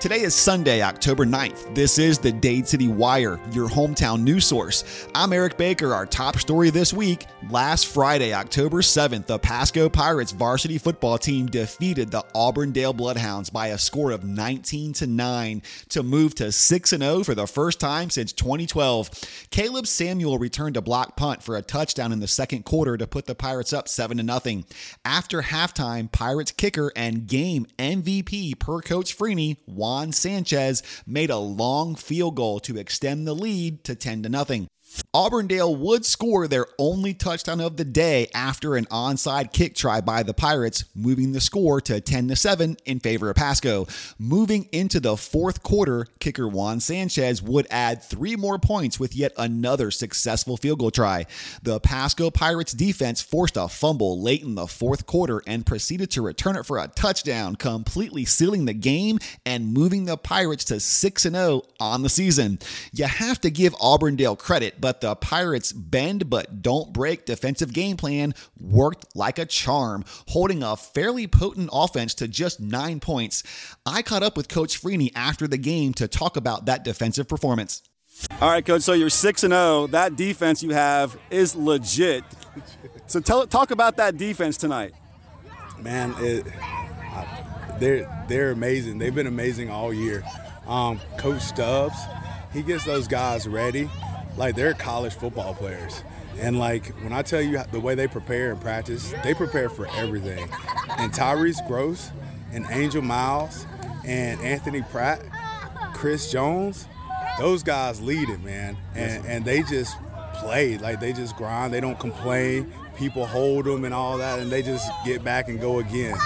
Today is Sunday, October 9th. This is the Dade City Wire, your hometown news source. I'm Eric Baker. Our top story this week last Friday, October 7th, the Pasco Pirates varsity football team defeated the Auburndale Bloodhounds by a score of 19 to 9 to move to 6 0 for the first time since 2012. Caleb Samuel returned a block punt for a touchdown in the second quarter to put the Pirates up 7 0. After halftime, Pirates kicker and game MVP per Coach Freeney Juan Sanchez made a long field goal to extend the lead to 10 to nothing. Auburndale would score their only touchdown of the day after an onside kick try by the Pirates, moving the score to 10 to 7 in favor of Pasco. Moving into the fourth quarter, kicker Juan Sanchez would add three more points with yet another successful field goal try. The Pasco Pirates defense forced a fumble late in the fourth quarter and proceeded to return it for a touchdown, completely sealing the game and moving the Pirates to 6 0 on the season. You have to give Auburndale credit but the Pirates' bend but don't break defensive game plan worked like a charm, holding a fairly potent offense to just nine points. I caught up with Coach Freeney after the game to talk about that defensive performance. All right, coach. So you're six and zero. Oh. That defense you have is legit. So tell talk about that defense tonight. Man, it, they're they're amazing. They've been amazing all year. Um, Coach Stubbs, he gets those guys ready like they're college football players. And like when I tell you the way they prepare and practice, they prepare for everything. And Tyrese Gross and Angel Miles and Anthony Pratt, Chris Jones, those guys lead it, man. And and they just play like they just grind. They don't complain. People hold them and all that, and they just get back and go again.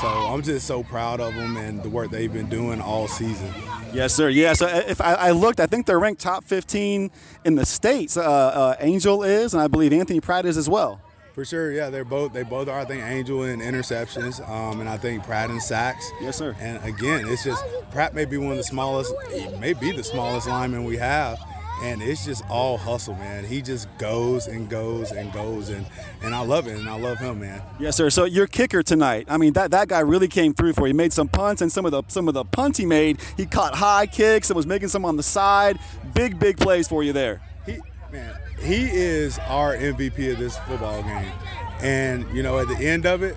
So I'm just so proud of them and the work they've been doing all season. Yes, sir. Yeah. So uh, if I, I, looked, I think they're ranked top 15 in the states. Uh, uh, Angel is, and I believe Anthony Pratt is as well. For sure, yeah, they're both they both are. I think Angel in interceptions, um, and I think Pratt in sacks. Yes, sir. And again, it's just Pratt may be one of the smallest, he may be the smallest lineman we have, and it's just all hustle, man. He just goes and goes and goes, and and I love it, and I love him, man. Yes, sir. So your kicker tonight, I mean that that guy really came through for you. He made some punts, and some of the some of the punts he made, he caught high kicks and was making some on the side. Big big plays for you there. He man, he is our MVP of this football game, and you know at the end of it,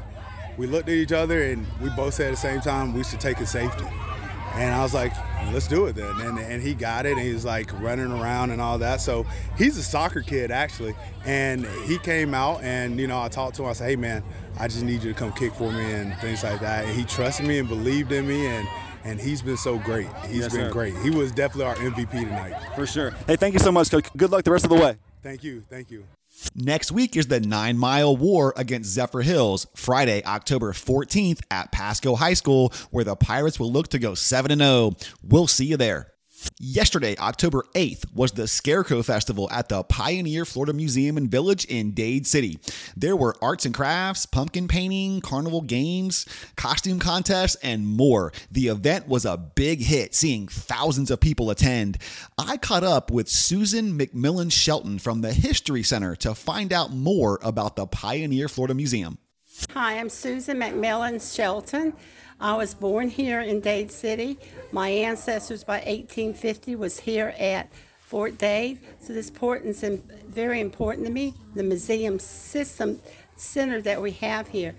we looked at each other and we both said at the same time we should take a safety. And I was like, let's do it then. And, and he got it, and he was like running around and all that. So he's a soccer kid, actually. And he came out, and, you know, I talked to him. I said, hey, man, I just need you to come kick for me and things like that. And he trusted me and believed in me. And, and he's been so great. He's yes, been sir. great. He was definitely our MVP tonight. For sure. Hey, thank you so much, Coach. Good luck the rest of the way. Thank you. Thank you. Next week is the Nine Mile War against Zephyrhills, Friday, October 14th at Pasco High School, where the Pirates will look to go 7 0. We'll see you there. Yesterday, October 8th, was the Scarecrow Festival at the Pioneer Florida Museum and Village in Dade City. There were arts and crafts, pumpkin painting, carnival games, costume contests, and more. The event was a big hit, seeing thousands of people attend. I caught up with Susan McMillan Shelton from the History Center to find out more about the Pioneer Florida Museum. Hi, I'm Susan McMillan Shelton. I was born here in Dade City. My ancestors by 1850 was here at Fort Dade. So this port is very important to me. The museum system center that we have here.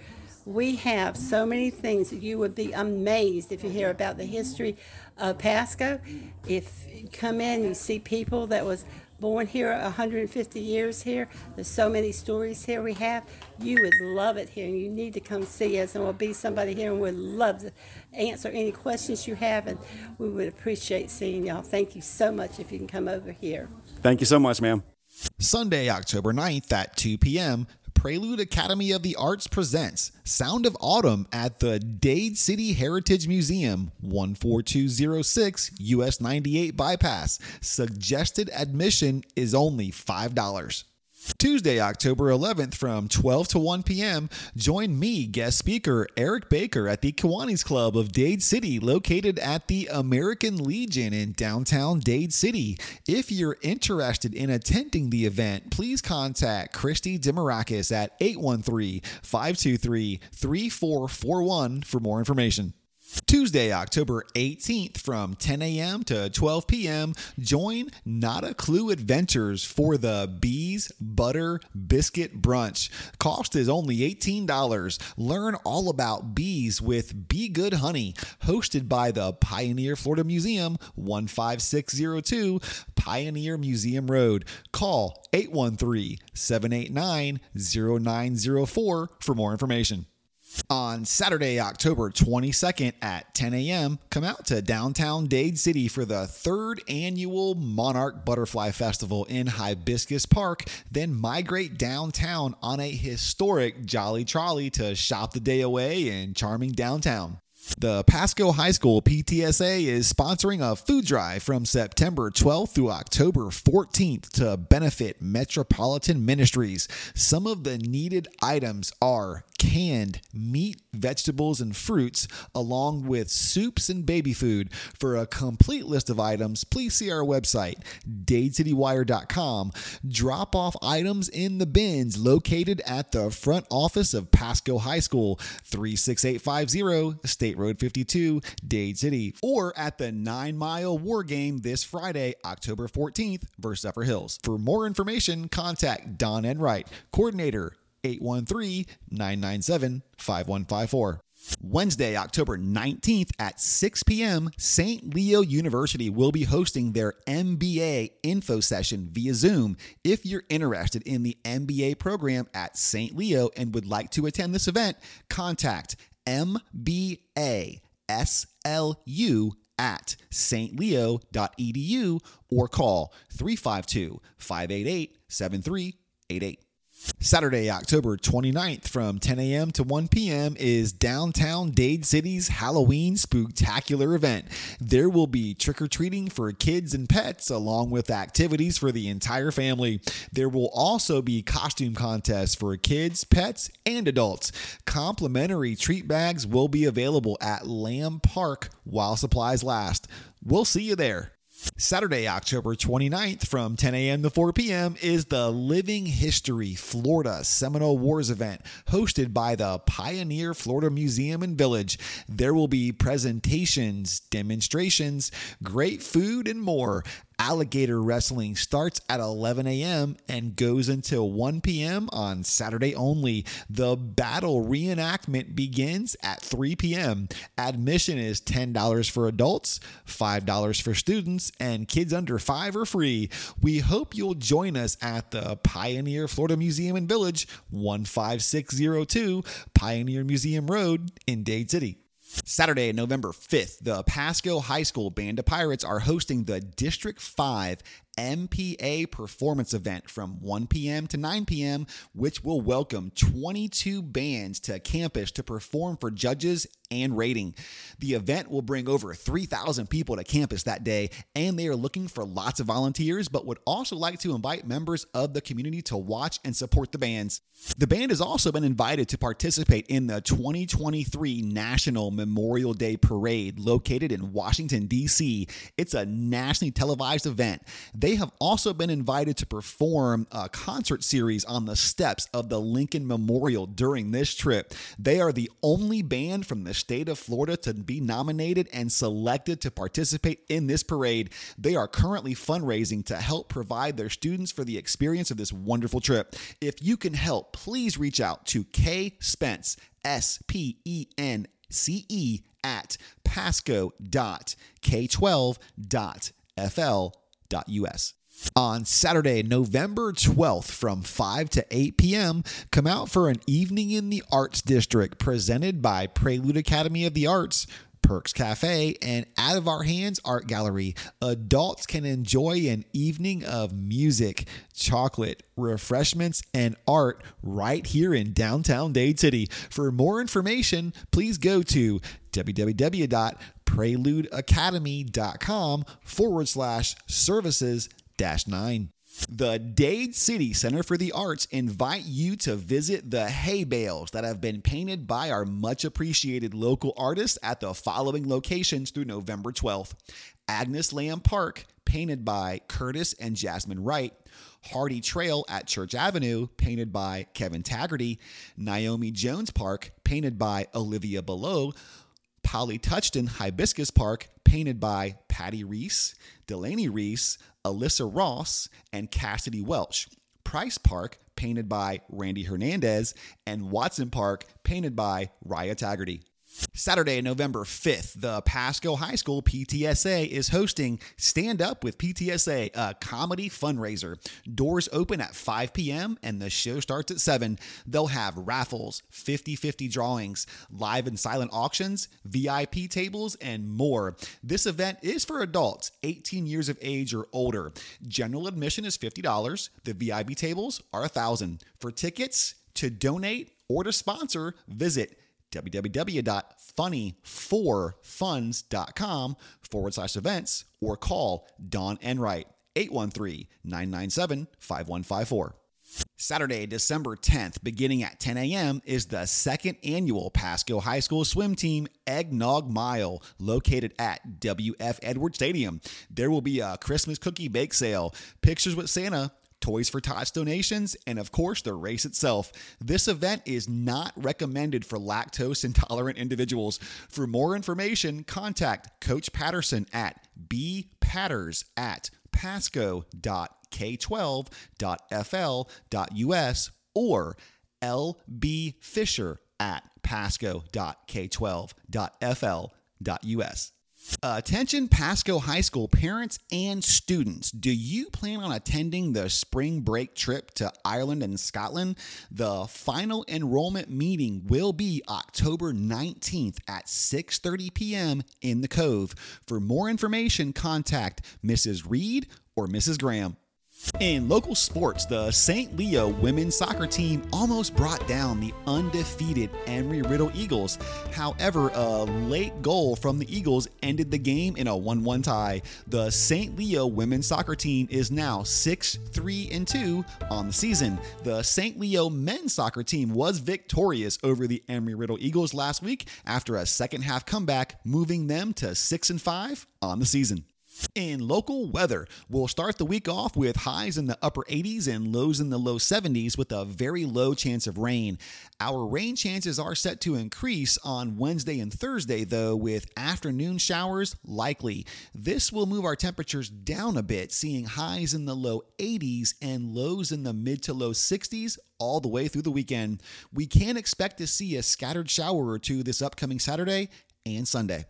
We have so many things that you would be amazed if you hear about the history of Pasco. If you come in, you see people that was born here 150 years here. There's so many stories here we have. You would love it here, and you need to come see us. And we'll be somebody here, and we'd love to answer any questions you have, and we would appreciate seeing y'all. Thank you so much if you can come over here. Thank you so much, ma'am. Sunday, October 9th at 2 p.m. Prelude Academy of the Arts presents Sound of Autumn at the Dade City Heritage Museum, 14206 US 98 Bypass. Suggested admission is only $5. Tuesday, October 11th from 12 to 1 p.m., join me, guest speaker Eric Baker at the Kiwanis Club of Dade City, located at the American Legion in downtown Dade City. If you're interested in attending the event, please contact Christy Demarakis at 813 523 3441 for more information. Tuesday, October 18th from 10 a.m. to 12 p.m., join Not a Clue Adventures for the Bees Butter Biscuit Brunch. Cost is only $18. Learn all about bees with Be Good Honey, hosted by the Pioneer Florida Museum, 15602 Pioneer Museum Road. Call 813 789 0904 for more information. On Saturday, October 22nd at 10 a.m., come out to downtown Dade City for the third annual Monarch Butterfly Festival in Hibiscus Park, then migrate downtown on a historic Jolly Trolley to shop the day away in charming downtown. The Pasco High School PTSA is sponsoring a food drive from September 12th through October 14th to benefit Metropolitan Ministries. Some of the needed items are canned meat, vegetables, and fruits, along with soups and baby food. For a complete list of items, please see our website, dadecitywire.com. Drop off items in the bins located at the front office of Pasco High School, 36850 State Road 52, Dade City, or at the Nine Mile War Game this Friday, October 14th, versus Zephyrhills. For more information, contact Don Enright, coordinator 813 997 5154. Wednesday, October 19th at 6 p.m., St. Leo University will be hosting their MBA info session via Zoom. If you're interested in the MBA program at St. Leo and would like to attend this event, contact MBASLU at stleo.edu or call 352 588 7388. Saturday, October 29th from 10 a.m. to 1 p.m. is downtown Dade City's Halloween Spooktacular event. There will be trick or treating for kids and pets, along with activities for the entire family. There will also be costume contests for kids, pets, and adults. Complimentary treat bags will be available at Lamb Park while supplies last. We'll see you there. Saturday, October 29th from 10 a.m. to 4 p.m. is the Living History Florida Seminole Wars event hosted by the Pioneer Florida Museum and Village. There will be presentations, demonstrations, great food, and more. Alligator wrestling starts at 11 a.m. and goes until 1 p.m. on Saturday only. The battle reenactment begins at 3 p.m. Admission is $10 for adults, $5 for students, and kids under 5 are free. We hope you'll join us at the Pioneer Florida Museum and Village, 15602 Pioneer Museum Road in Dade City. Saturday, November 5th, the Pasco High School Band of Pirates are hosting the District 5 MPA performance event from 1 p.m. to 9 p.m., which will welcome 22 bands to campus to perform for judges and rating. The event will bring over 3,000 people to campus that day, and they are looking for lots of volunteers, but would also like to invite members of the community to watch and support the bands. The band has also been invited to participate in the 2023 National Memorial Day Parade located in Washington, D.C. It's a nationally televised event. They have also been invited to perform a concert series on the steps of the Lincoln Memorial during this trip. They are the only band from the state of Florida to be nominated and selected to participate in this parade. They are currently fundraising to help provide their students for the experience of this wonderful trip. If you can help, please reach out to K Spence, S P E N C E, at pasco.k12.fl.us. On Saturday, November 12th from 5 to 8 p.m., come out for an evening in the Arts District presented by Prelude Academy of the Arts. Perks Cafe, and Out of Our Hands Art Gallery. Adults can enjoy an evening of music, chocolate, refreshments, and art right here in downtown Dade City. For more information, please go to www.preludeacademy.com forward slash services dash nine. The Dade City Center for the Arts invite you to visit the hay bales that have been painted by our much appreciated local artists at the following locations through November 12th. Agnes Lamb Park, painted by Curtis and Jasmine Wright. Hardy Trail at Church Avenue, painted by Kevin Taggerty. Naomi Jones Park, painted by Olivia Below. Polly Touchton Hibiscus Park, painted by Patty Reese, Delaney Reese, Alyssa Ross, and Cassidy Welch. Price Park, painted by Randy Hernandez, and Watson Park, painted by Raya Taggarty. Saturday, November 5th, the Pasco High School PTSA is hosting Stand Up with PTSA, a comedy fundraiser. Doors open at 5 p.m. and the show starts at 7. They'll have raffles, 50 50 drawings, live and silent auctions, VIP tables, and more. This event is for adults 18 years of age or older. General admission is $50. The VIP tables are 1000 For tickets, to donate, or to sponsor, visit www.funny4funds.com forward slash events or call Don Enright 813 997 5154. Saturday, December 10th, beginning at 10 a.m., is the second annual Pasco High School Swim Team Eggnog Mile, located at WF Edwards Stadium. There will be a Christmas cookie bake sale, pictures with Santa, Toys for Tots donations, and of course, the race itself. This event is not recommended for lactose intolerant individuals. For more information, contact Coach Patterson at bpatters at pasco.k12.fl.us or lbfisher at pasco.k12.fl.us. Attention Pasco High School parents and students. Do you plan on attending the spring break trip to Ireland and Scotland? The final enrollment meeting will be October 19th at 6:30 p.m. in the Cove. For more information, contact Mrs. Reed or Mrs. Graham. In local sports, the St. Leo women's soccer team almost brought down the undefeated Embry Riddle Eagles. However, a late goal from the Eagles ended the game in a 1 1 tie. The St. Leo women's soccer team is now 6 3 and 2 on the season. The St. Leo men's soccer team was victorious over the Embry Riddle Eagles last week after a second half comeback, moving them to 6 and 5 on the season. In local weather, we'll start the week off with highs in the upper 80s and lows in the low 70s with a very low chance of rain. Our rain chances are set to increase on Wednesday and Thursday, though, with afternoon showers likely. This will move our temperatures down a bit, seeing highs in the low 80s and lows in the mid to low 60s all the way through the weekend. We can expect to see a scattered shower or two this upcoming Saturday and Sunday.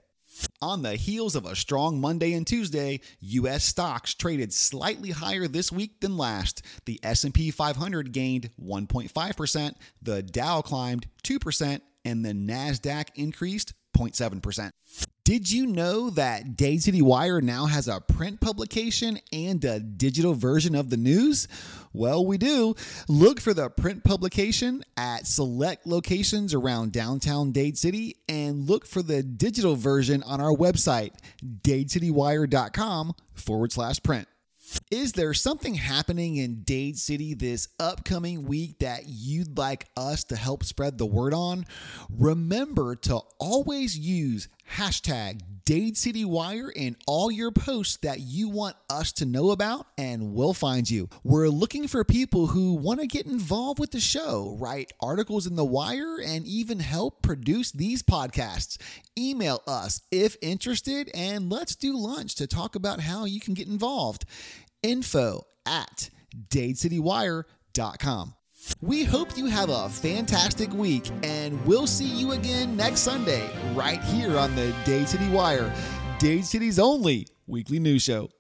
On the heels of a strong Monday and Tuesday, US stocks traded slightly higher this week than last. The S&P 500 gained 1.5%, the Dow climbed 2%, and the Nasdaq increased 0.7%. Did you know that Dade City Wire now has a print publication and a digital version of the news? Well, we do. Look for the print publication at select locations around downtown Dade City and look for the digital version on our website, dadecitywire.com forward slash print. Is there something happening in Dade City this upcoming week that you'd like us to help spread the word on? Remember to always use hashtag Dade City Wire in all your posts that you want us to know about, and we'll find you. We're looking for people who want to get involved with the show, write articles in the wire, and even help produce these podcasts. Email us if interested, and let's do lunch to talk about how you can get involved. Info at dadecitywire.com. We hope you have a fantastic week, and we'll see you again next Sunday, right here on the Dade City Wire, Dade City's only weekly news show.